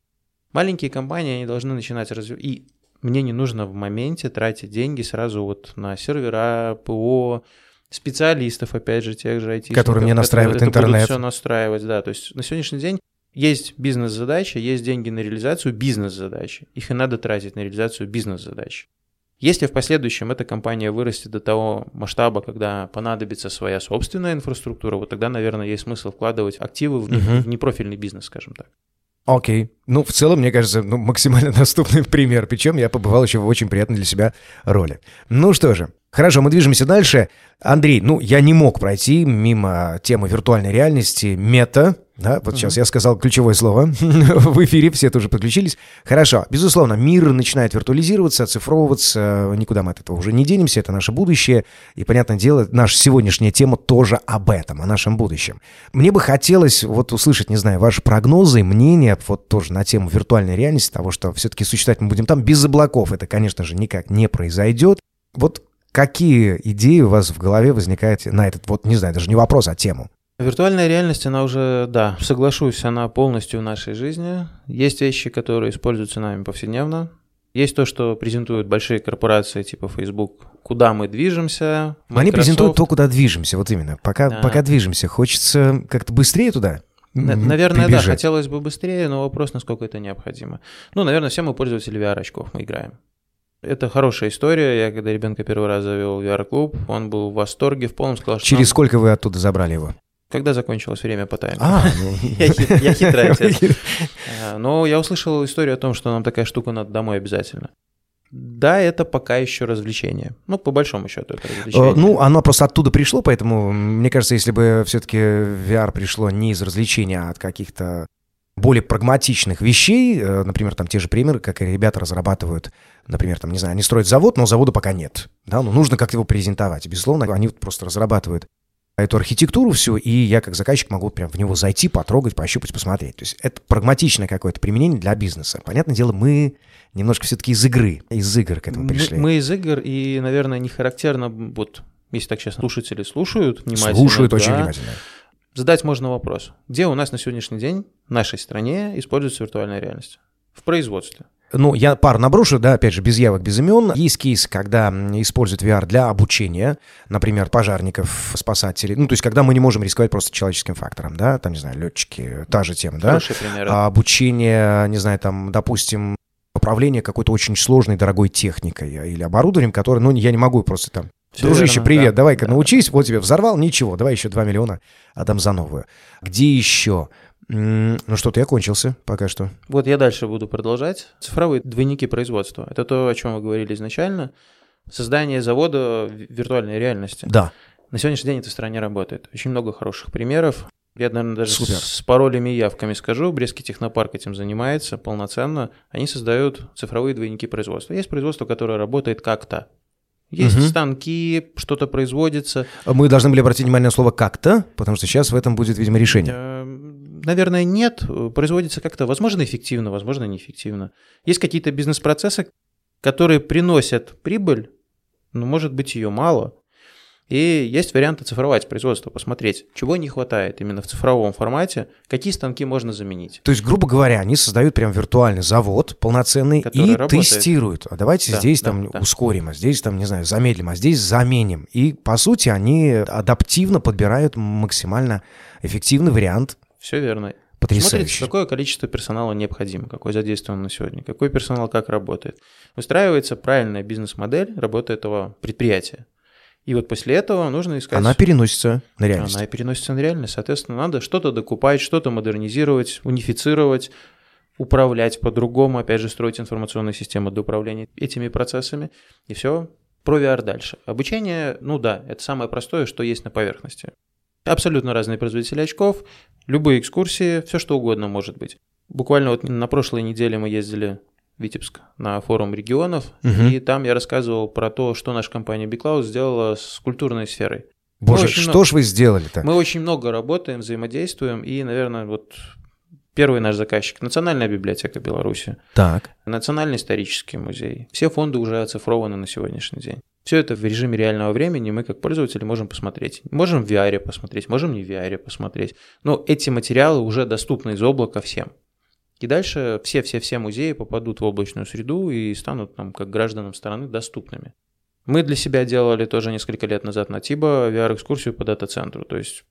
Маленькие компании, они должны начинать развивать. И мне не нужно в моменте тратить деньги сразу вот на сервера, ПО, специалистов, опять же, тех же IT. Которые мне настраивают которые интернет. все настраивать, да. То есть на сегодняшний день есть бизнес-задача, есть деньги на реализацию бизнес-задачи. Их и надо тратить на реализацию бизнес-задач. Если в последующем эта компания вырастет до того масштаба, когда понадобится своя собственная инфраструктура, вот тогда, наверное, есть смысл вкладывать активы в, угу. в непрофильный бизнес, скажем так. Окей. Okay. Ну, в целом, мне кажется, ну, максимально *laughs* доступный пример. Причем я побывал еще в очень приятной для себя роли. Ну что же, Хорошо, мы движемся дальше. Андрей, ну, я не мог пройти мимо темы виртуальной реальности, мета, да, вот uh-huh. сейчас я сказал ключевое слово *laughs* в эфире, все тоже подключились. Хорошо, безусловно, мир начинает виртуализироваться, оцифровываться, никуда мы от этого уже не денемся, это наше будущее, и, понятное дело, наша сегодняшняя тема тоже об этом, о нашем будущем. Мне бы хотелось вот услышать, не знаю, ваши прогнозы, мнения, вот тоже на тему виртуальной реальности, того, что все-таки существовать мы будем там без облаков, это, конечно же, никак не произойдет. Вот Какие идеи у вас в голове возникают на этот, вот, не знаю, даже не вопрос, а тему? Виртуальная реальность, она уже, да, соглашусь, она полностью в нашей жизни. Есть вещи, которые используются нами повседневно. Есть то, что презентуют большие корпорации типа Facebook, куда мы движемся. Microsoft. Они презентуют то, куда движемся, вот именно. Пока, да. пока движемся, хочется как-то быстрее туда. Наверное, прибежать. да, хотелось бы быстрее, но вопрос, насколько это необходимо. Ну, наверное, все мы пользователи VR-очков, мы играем. Это хорошая история. Я когда ребенка первый раз завел в VR-клуб, он был в восторге, в полном сказал, что... Через сколько вы оттуда забрали его? Когда закончилось время по таймеру. А, *laughs* я хитрый отец. А, но я услышал историю о том, что нам такая штука надо домой обязательно. Да, это пока еще развлечение. Ну, по большому счету, это развлечение. Ну, оно просто оттуда пришло, поэтому, мне кажется, если бы все-таки VR пришло не из развлечения, а от каких-то более прагматичных вещей, э, например, там те же примеры, как ребята разрабатывают, например, там, не знаю, они строят завод, но завода пока нет, да, но нужно как-то его презентовать. Безусловно, они просто разрабатывают эту архитектуру всю, и я как заказчик могу прям в него зайти, потрогать, пощупать, посмотреть. То есть это прагматичное какое-то применение для бизнеса. Понятное дело, мы немножко все-таки из игры, из игр к этому пришли. Мы, мы из игр, и, наверное, не характерно, вот, если так сейчас слушатели слушают внимательно. Слушают да, очень внимательно задать можно вопрос. Где у нас на сегодняшний день в нашей стране используется виртуальная реальность? В производстве. Ну, я пару наброшу, да, опять же, без явок, без имен. Есть кейс, когда используют VR для обучения, например, пожарников, спасателей. Ну, то есть, когда мы не можем рисковать просто человеческим фактором, да, там, не знаю, летчики, та же тема, да. Хороший пример. А, обучение, не знаю, там, допустим, управление какой-то очень сложной, дорогой техникой или оборудованием, которое, ну, я не могу просто там все Дружище, верно, привет, да, давай-ка да. научись, вот тебе взорвал, ничего, давай еще 2 миллиона отдам за новую. Где еще? Ну что-то я кончился пока что. Вот я дальше буду продолжать. Цифровые двойники производства. Это то, о чем мы говорили изначально. Создание завода виртуальной реальности. Да. На сегодняшний день это в стране работает. Очень много хороших примеров. Я, наверное, даже Супер. с, паролями и явками скажу. Брестский технопарк этим занимается полноценно. Они создают цифровые двойники производства. Есть производство, которое работает как-то. Есть Мгм. станки, что-то производится. Мы должны были обратить внимание на слово «как-то», потому что сейчас в этом будет, видимо, решение. Наверное, нет. Производится как-то, возможно, эффективно, возможно, неэффективно. Есть какие-то бизнес-процессы, которые приносят прибыль, но, может быть, ее мало. И есть варианты цифровать производство, посмотреть, чего не хватает именно в цифровом формате, какие станки можно заменить. То есть, грубо говоря, они создают прям виртуальный завод полноценный Который и работает. тестируют. А давайте Да, здесь да, там да. ускорим, а здесь там, не знаю, замедлим, а здесь заменим. И, по сути, они адаптивно подбирают максимально эффективный вариант. Все верно. Потрясающе. Смотрите, какое количество персонала необходимо, какой задействован на сегодня, какой персонал как работает. Выстраивается правильная бизнес-модель работы этого предприятия. И вот после этого нужно искать... Она переносится на реальность. Она переносится на реальность. Соответственно, надо что-то докупать, что-то модернизировать, унифицировать, управлять по-другому, опять же, строить информационную систему для управления этими процессами. И все, про VR дальше. Обучение, ну да, это самое простое, что есть на поверхности. Абсолютно разные производители очков, любые экскурсии, все что угодно может быть. Буквально вот на прошлой неделе мы ездили в Витебск на форум регионов, Мгм. и там я рассказывал про то, что наша компания BigCloud сделала с культурной сферой. Боже, что много- ж вы сделали-то? Мы очень много работаем, взаимодействуем, и, наверное, вот первый наш заказчик – Национальная библиотека Беларуси, Так. Национальный исторический музей. Все фонды уже оцифрованы на сегодняшний день. Все это в режиме реального времени мы, как пользователи, можем посмотреть. Можем в VR посмотреть, можем не в VR посмотреть. Но эти материалы уже доступны из облака всем. И дальше все-все-все музеи попадут в облачную среду и станут нам, как гражданам страны, доступными. Мы для себя делали тоже несколько лет назад на Тибо VR-экскурсию по дата-центру. То есть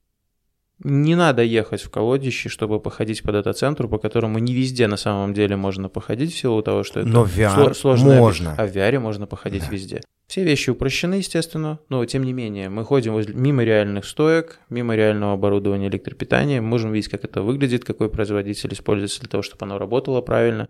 не надо ехать в колодище, чтобы походить по дата-центру, по которому не везде на самом деле можно походить в силу того, что это Но в VR сло- сложное- можно. А в VR можно походить везде. Все вещи упрощены, естественно, но тем не менее мы ходим возле- мимо реальных стоек, мимо реального оборудования электропитания, мы можем видеть, как это выглядит, какой производитель используется для того, чтобы оно работало правильно,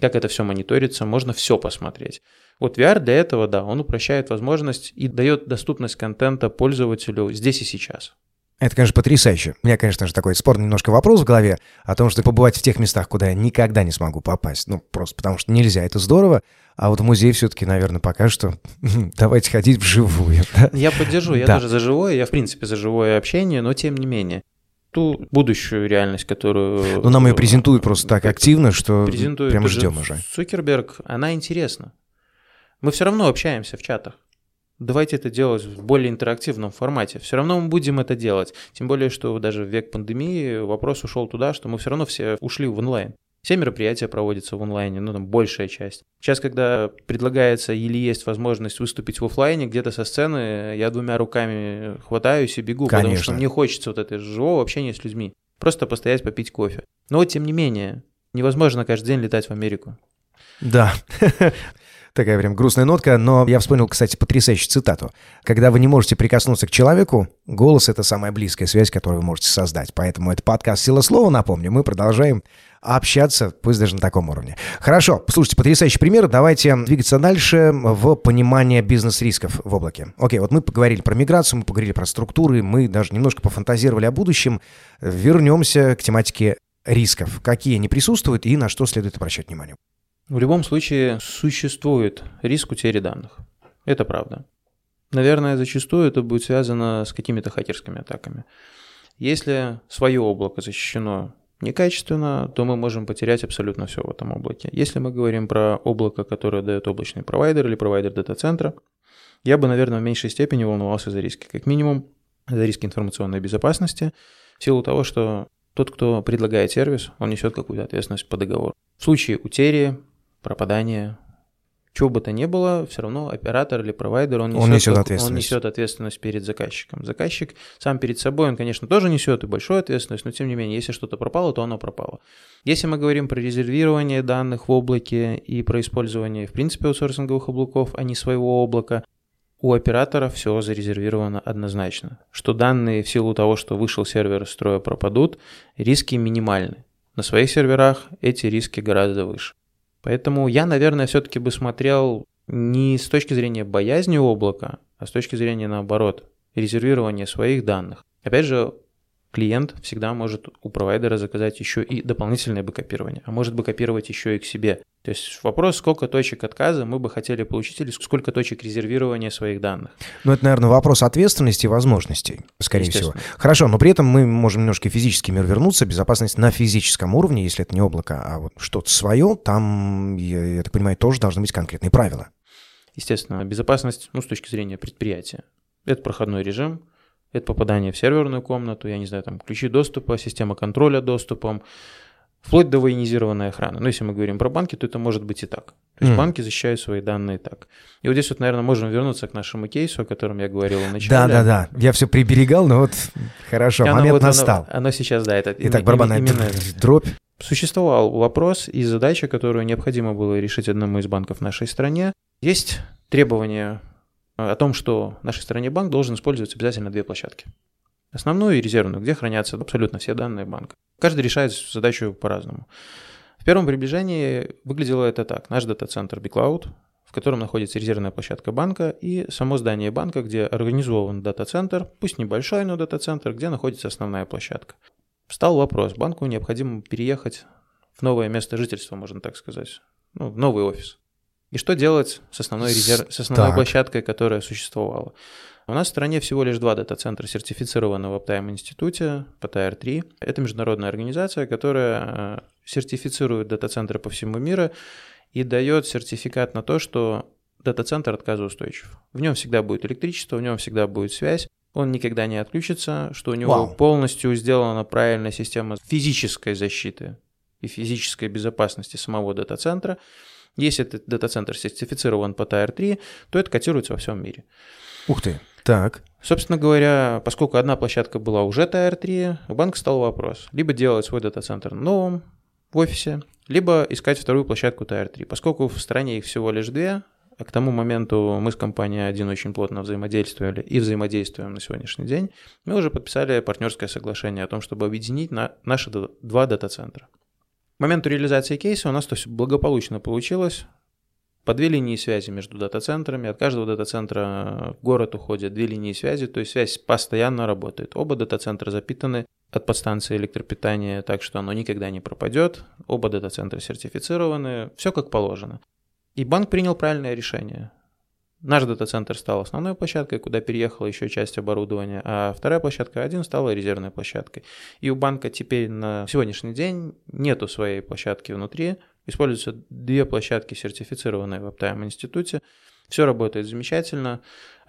как это все мониторится, можно все посмотреть. Вот VR для этого, да, он упрощает возможность и дает доступность контента пользователю здесь и сейчас. Это, конечно, потрясающе. У меня, конечно же, такой спорный немножко вопрос в голове о том, что побывать в тех местах, куда я никогда не смогу попасть. Ну, просто потому что нельзя, это здорово. А вот в музей все-таки, наверное, пока что *laughs* давайте ходить вживую. *laughs* да? Я поддержу, я Да. тоже за живое, я в принципе за живое общение, но тем не менее. Ту будущую реальность, которую... Ну, нам ее презентуют просто так активно, что презентует прям ждем уже. Цукерберг, она интересна. Мы все равно общаемся в чатах. Давайте это делать в более интерактивном формате. Все равно мы будем это делать. Тем более, что даже в век пандемии вопрос ушел туда, что мы все равно все ушли в онлайн. Все мероприятия проводятся в онлайне, ну там большая часть. Сейчас, когда предлагается или есть возможность выступить в офлайне, где-то со сцены, я двумя руками хватаюсь и бегу, потому Конечно. что мне хочется вот этого живого общения с людьми. Просто постоять, попить кофе. Но вот тем не менее, невозможно каждый день летать в Америку. Да. *laughs* Такая прям грустная нотка, но я вспомнил, кстати, потрясающую цитату. Когда вы не можете прикоснуться к человеку, голос — это самая близкая связь, которую вы можете создать. Поэтому это подкаст «Сила слова», напомню. Мы продолжаем общаться, пусть даже на таком уровне. Хорошо, слушайте, потрясающий пример. Давайте двигаться дальше в понимание бизнес-рисков в облаке. Окей, вот мы поговорили про миграцию, мы поговорили про структуры, мы даже немножко пофантазировали о будущем. Вернемся к тематике рисков. Какие они присутствуют и на что следует обращать внимание? В любом случае существует риск утери данных. Это правда. Наверное, зачастую это будет связано с какими-то хакерскими атаками. Если свое облако защищено некачественно, то мы можем потерять абсолютно все в этом облаке. Если мы говорим про облако, которое дает облачный провайдер или провайдер дата-центра, я бы, наверное, в меньшей степени волновался за риски. Как минимум, за риски информационной безопасности, в силу того, что тот, кто предлагает сервис, он несет какую-то ответственность по договору. В случае утери, пропадания, чего бы то ни было, все равно оператор или провайдер, он несет, Он несет ответственность. он несет ответственность перед заказчиком. Заказчик сам перед собой, он, конечно, тоже несет и большую ответственность, но тем не менее, если что-то пропало, то оно пропало. Если мы говорим про резервирование данных в облаке и про использование, в принципе, аутсорсинговых облаков, а не своего облака, у оператора все зарезервировано однозначно. Что данные в силу того, что вышел сервер из строя, пропадут, риски минимальны. На своих серверах эти риски гораздо выше. Поэтому я, наверное, все-таки бы смотрел не с точки зрения боязни облака, а с точки зрения, наоборот, резервирования своих данных. Опять же, клиент всегда может у провайдера заказать еще и дополнительное бэкопирование, а может бэкопировать еще и к себе. То есть вопрос, сколько точек отказа мы бы хотели получить или сколько точек резервирования своих данных. Ну, это, наверное, вопрос ответственности и возможностей, скорее всего. Хорошо, но при этом мы можем немножко физический мир вернуться, безопасность на физическом уровне, если это не облако, а вот что-то свое, там, я, я так понимаю, тоже должны быть конкретные правила. Естественно, безопасность, ну, с точки зрения предприятия. Это проходной режим, это попадание в серверную комнату, я не знаю, там ключи доступа, система контроля доступом, вплоть до военизированной охраны. Но если мы говорим про банки, то это может быть и так. То есть mm. банки защищают свои данные так. И вот здесь вот, наверное, можем вернуться к нашему кейсу, о котором я говорил в начале. Да-да-да, я все приберегал, но вот хорошо, и момент вот настал. Оно, оно сейчас, да, это Итак, барабанная именно... *laughs* дробь. Существовал вопрос и задача, которую необходимо было решить одному из банков в нашей стране. Есть требования о том, что в нашей стране банк должен использовать обязательно две площадки. Основную и резервную, где хранятся абсолютно все данные банка. Каждый решает задачу по-разному. В первом приближении выглядело это так. Наш дата-центр BigCloud, в котором находится резервная площадка банка, и само здание банка, где организован дата-центр, пусть небольшой, но дата-центр, где находится основная площадка. Встал вопрос, банку необходимо переехать в новое место жительства, можно так сказать, ну, в новый офис. И что делать с основной, резерв... с основной так. площадкой, которая существовала? У нас в стране всего лишь два дата-центра, сертифицированы в Uptime институте по TR3. Это международная организация, которая э, сертифицирует дата-центры по всему миру и дает сертификат на то, что дата-центр отказоустойчив. В нем всегда будет электричество, в нем всегда будет связь, он никогда не отключится, что у него Вау. полностью сделана правильная система физической защиты и физической безопасности самого дата-центра. Если этот дата-центр сертифицирован по Tier 3, то это котируется во всем мире. Ух ты. Так. Собственно говоря, поскольку одна площадка была уже Tier 3, у банка стал вопрос. Либо делать свой дата-центр новым в офисе, либо искать вторую площадку Tier 3. Поскольку в стране их всего лишь две, а к тому моменту мы с компанией один очень плотно взаимодействовали и взаимодействуем на сегодняшний день, мы уже подписали партнерское соглашение о том, чтобы объединить на наши два дата-центра. К моменту реализации кейса у нас то все благополучно получилось. По две линии связи между дата-центрами. От каждого дата-центра в город уходят две линии связи, то есть связь постоянно работает. Оба дата-центра запитаны от подстанции электропитания, так что оно никогда не пропадет. Оба дата-центра сертифицированы, все как положено. И банк принял правильное решение. Наш дата-центр стал основной площадкой, куда переехала еще часть оборудования, а вторая площадка один стала резервной площадкой. И у банка теперь на сегодняшний день нету своей площадки внутри, используются две площадки, сертифицированные в Uptime институте. Все работает замечательно.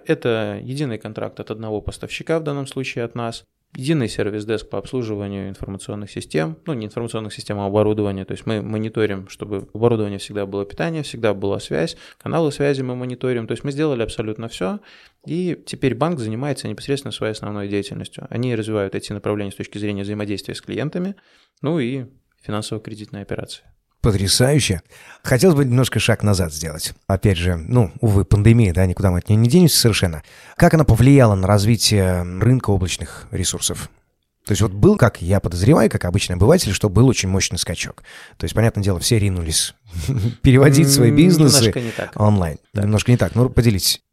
Это единый контракт от одного поставщика в данном случае от нас единый сервис-деск по обслуживанию информационных систем, ну не информационных систем, а оборудования, то есть мы мониторим, чтобы оборудование всегда было питание, всегда была связь, каналы связи мы мониторим, то есть мы сделали абсолютно все, и теперь банк занимается непосредственно своей основной деятельностью. Они развивают эти направления с точки зрения взаимодействия с клиентами, ну и финансово-кредитной операции. Потрясающе. Хотелось бы немножко шаг назад сделать. Опять же, ну, увы, пандемия, да, никуда мы от нее не денемся совершенно. Как она повлияла на развитие рынка облачных ресурсов? То есть вот был, как я подозреваю, как обычный обыватель, что был очень мощный скачок. То есть, понятное дело, все ринулись *laughs* переводить свои бизнесы онлайн. Немножко не так. Ну, поделитесь.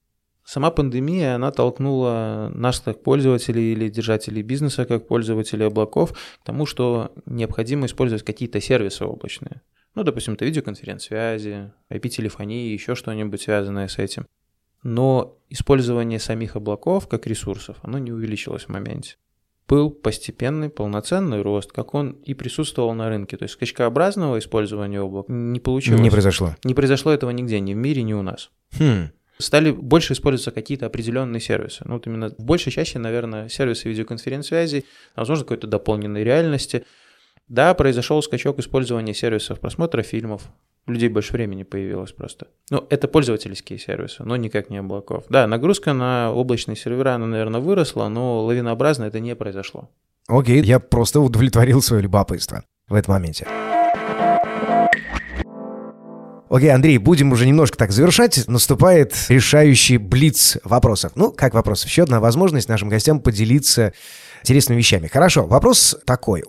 Сама пандемия, она толкнула нас как пользователей или держателей бизнеса, как пользователей облаков, к тому, что необходимо использовать какие-то сервисы облачные. Ну, допустим, это видеоконференц-связи, IP-телефонии, еще что-нибудь связанное с этим. Но использование самих облаков как ресурсов, оно не увеличилось в моменте. Был постепенный, полноценный рост, как он и присутствовал на рынке. То есть скачкообразного использования облак не получилось. Не произошло. Не произошло этого нигде, ни в мире, ни у нас. Хм. Стали больше использоваться какие-то определенные сервисы. Ну, вот именно в большей чаще, наверное, сервисы видеоконференц-связи, возможно, какой-то дополненной реальности – да, произошел скачок использования сервисов просмотра фильмов. Людей больше времени появилось просто. Ну, это пользовательские сервисы, но никак не облаков. Да, нагрузка на облачные сервера, она, наверное, выросла, но лавинообразно это не произошло. Окей, я просто удовлетворил свое любопытство в этом моменте. Окей, Андрей, будем уже немножко так завершать. Наступает решающий блиц вопросов. Ну, как вопросов? Еще одна возможность нашим гостям поделиться интересными вещами. Хорошо, вопрос такой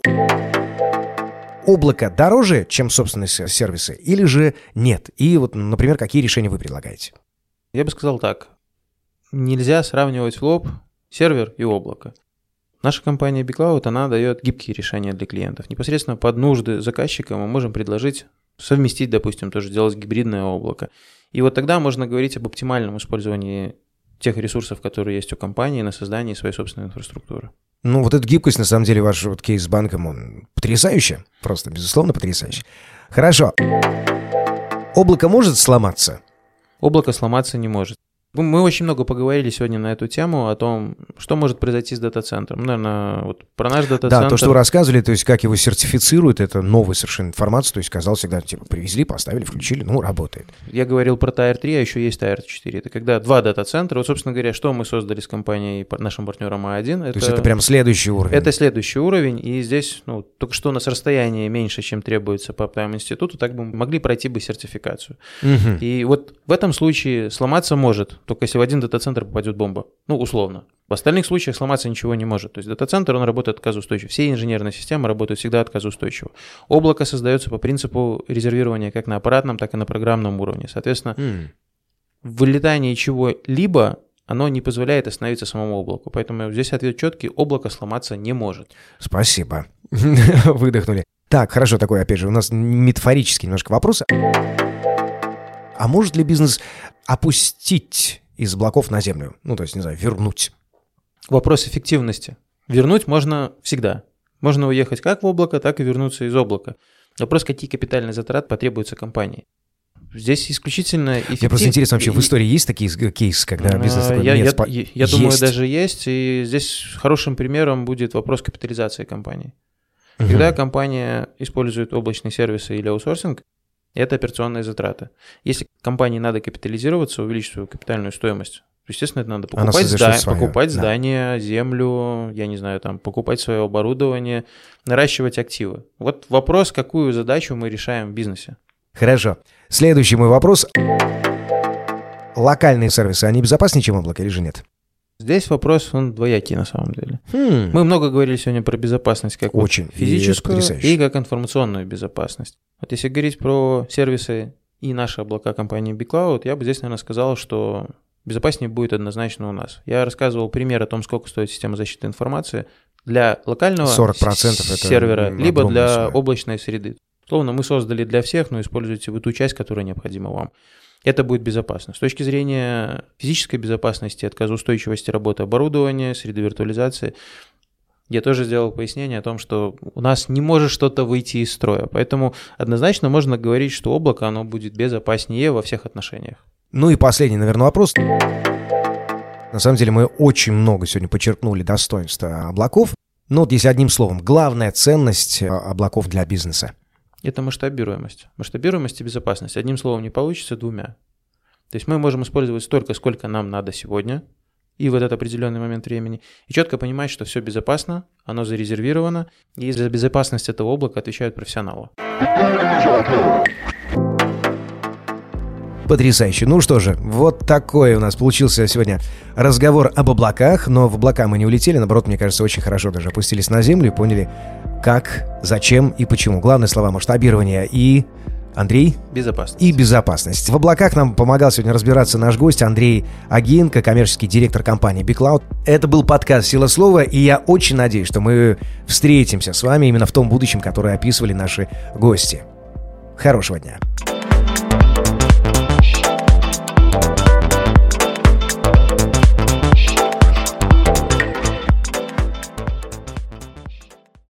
облако дороже, чем собственные сервисы, или же нет? И вот, например, какие решения вы предлагаете? Я бы сказал так. Нельзя сравнивать в лоб сервер и облако. Наша компания BigCloud, она дает гибкие решения для клиентов. Непосредственно под нужды заказчика мы можем предложить совместить, допустим, тоже сделать гибридное облако. И вот тогда можно говорить об оптимальном использовании тех ресурсов, которые есть у компании на создание своей собственной инфраструктуры. Ну, вот эта гибкость, на самом деле, ваш вот кейс с банком, он потрясающий, просто, безусловно, потрясающий. Хорошо. Облако может сломаться? Облако сломаться не может. Мы очень много поговорили сегодня на эту тему, о том, что может произойти с дата-центром. Наверное, вот про наш дата-центр... Да, то, что вы рассказывали, то есть как его сертифицируют, это новая совершенно информация, то есть казалось всегда, типа, привезли, поставили, включили, ну, работает. Я говорил про Tier 3, а еще есть Tier 4. Это когда два дата-центра, вот, собственно говоря, что мы создали с компанией, нашим партнером А1. Это, то есть это прям следующий уровень? Это следующий уровень, и здесь, ну, только что у нас расстояние меньше, чем требуется по Uptime институту, так бы могли пройти бы сертификацию. Угу. И вот в этом случае сломаться может, только если в один дата дата-центр попадет бомба. Ну, условно. В остальных случаях сломаться ничего не может. То есть дата-центр, он работает отказоустойчиво. Все инженерные системы работают всегда отказоустойчиво. Облако создается по принципу резервирования как на аппаратном, так и на программном уровне. Соответственно, mm. вылетание чего-либо оно не позволяет остановиться самому облаку. Поэтому здесь ответ четкий, облако сломаться не может. Спасибо. *laughs* Выдохнули. Так, хорошо, такой, опять же, у нас метафорический немножко вопрос. А может ли бизнес опустить из облаков на землю. Ну, то есть, не знаю, вернуть. Вопрос эффективности. Вернуть можно всегда. Можно уехать как в облако, так и вернуться из облака. Вопрос, какие капитальные затраты потребуются компании. Здесь исключительно эффектив... Мне просто интересно, вообще в истории есть такие кейсы, когда бизнес такой, я, нет, я, я, я думаю, даже есть. И здесь хорошим примером будет вопрос капитализации компании. Угу. Когда компания использует облачные сервисы или аутсорсинг, это операционные затраты. Если компании надо капитализироваться, увеличить свою капитальную стоимость, естественно, это надо покупать, зда... покупать да. здание, землю, я не знаю, там, покупать свое оборудование, наращивать активы. Вот вопрос, какую задачу мы решаем в бизнесе. Хорошо. Следующий мой вопрос. Локальные сервисы, они безопаснее, чем облако или же нет? Здесь вопрос, он двоякий на самом деле. Хм. Мы много говорили сегодня про безопасность, как Очень. Вот физическую и, и как информационную безопасность. Вот если говорить про сервисы и наши облака компании BigCloud, я бы здесь, наверное, сказал, что безопаснее будет однозначно у нас. Я рассказывал пример о том, сколько стоит система защиты информации для локального 40% сервера, либо для сумма. облачной среды. Словно мы создали для всех, но используйте вы ту часть, которая необходима вам это будет безопасно. С точки зрения физической безопасности, отказоустойчивости работы оборудования, среды виртуализации, я тоже сделал пояснение о том, что у нас не может что-то выйти из строя. Поэтому однозначно можно говорить, что облако оно будет безопаснее во всех отношениях. Ну и последний, наверное, вопрос. На самом деле мы очень много сегодня подчеркнули достоинства облаков. Но вот если одним словом, главная ценность а, облаков для бизнеса – это масштабируемость. Масштабируемость и безопасность. Одним словом не получится, двумя. То есть мы можем использовать столько, сколько нам надо сегодня, и в этот определенный момент времени, и четко понимать, что все безопасно, оно зарезервировано, и за безопасность этого облака отвечают профессионалы. Потрясающе. Ну что же, вот такой у нас получился сегодня разговор об облаках, но в облака мы не улетели, наоборот, мне кажется, очень хорошо даже опустились на землю и поняли, как, зачем и почему. Главные слова масштабирования и Андрей? Безопасность. И безопасность. В облаках нам помогал сегодня разбираться наш гость Андрей Агинко, коммерческий директор компании BigCloud. Это был подкаст «Сила слова», и я очень надеюсь, что мы встретимся с вами именно в том будущем, которое описывали наши гости. Хорошего дня.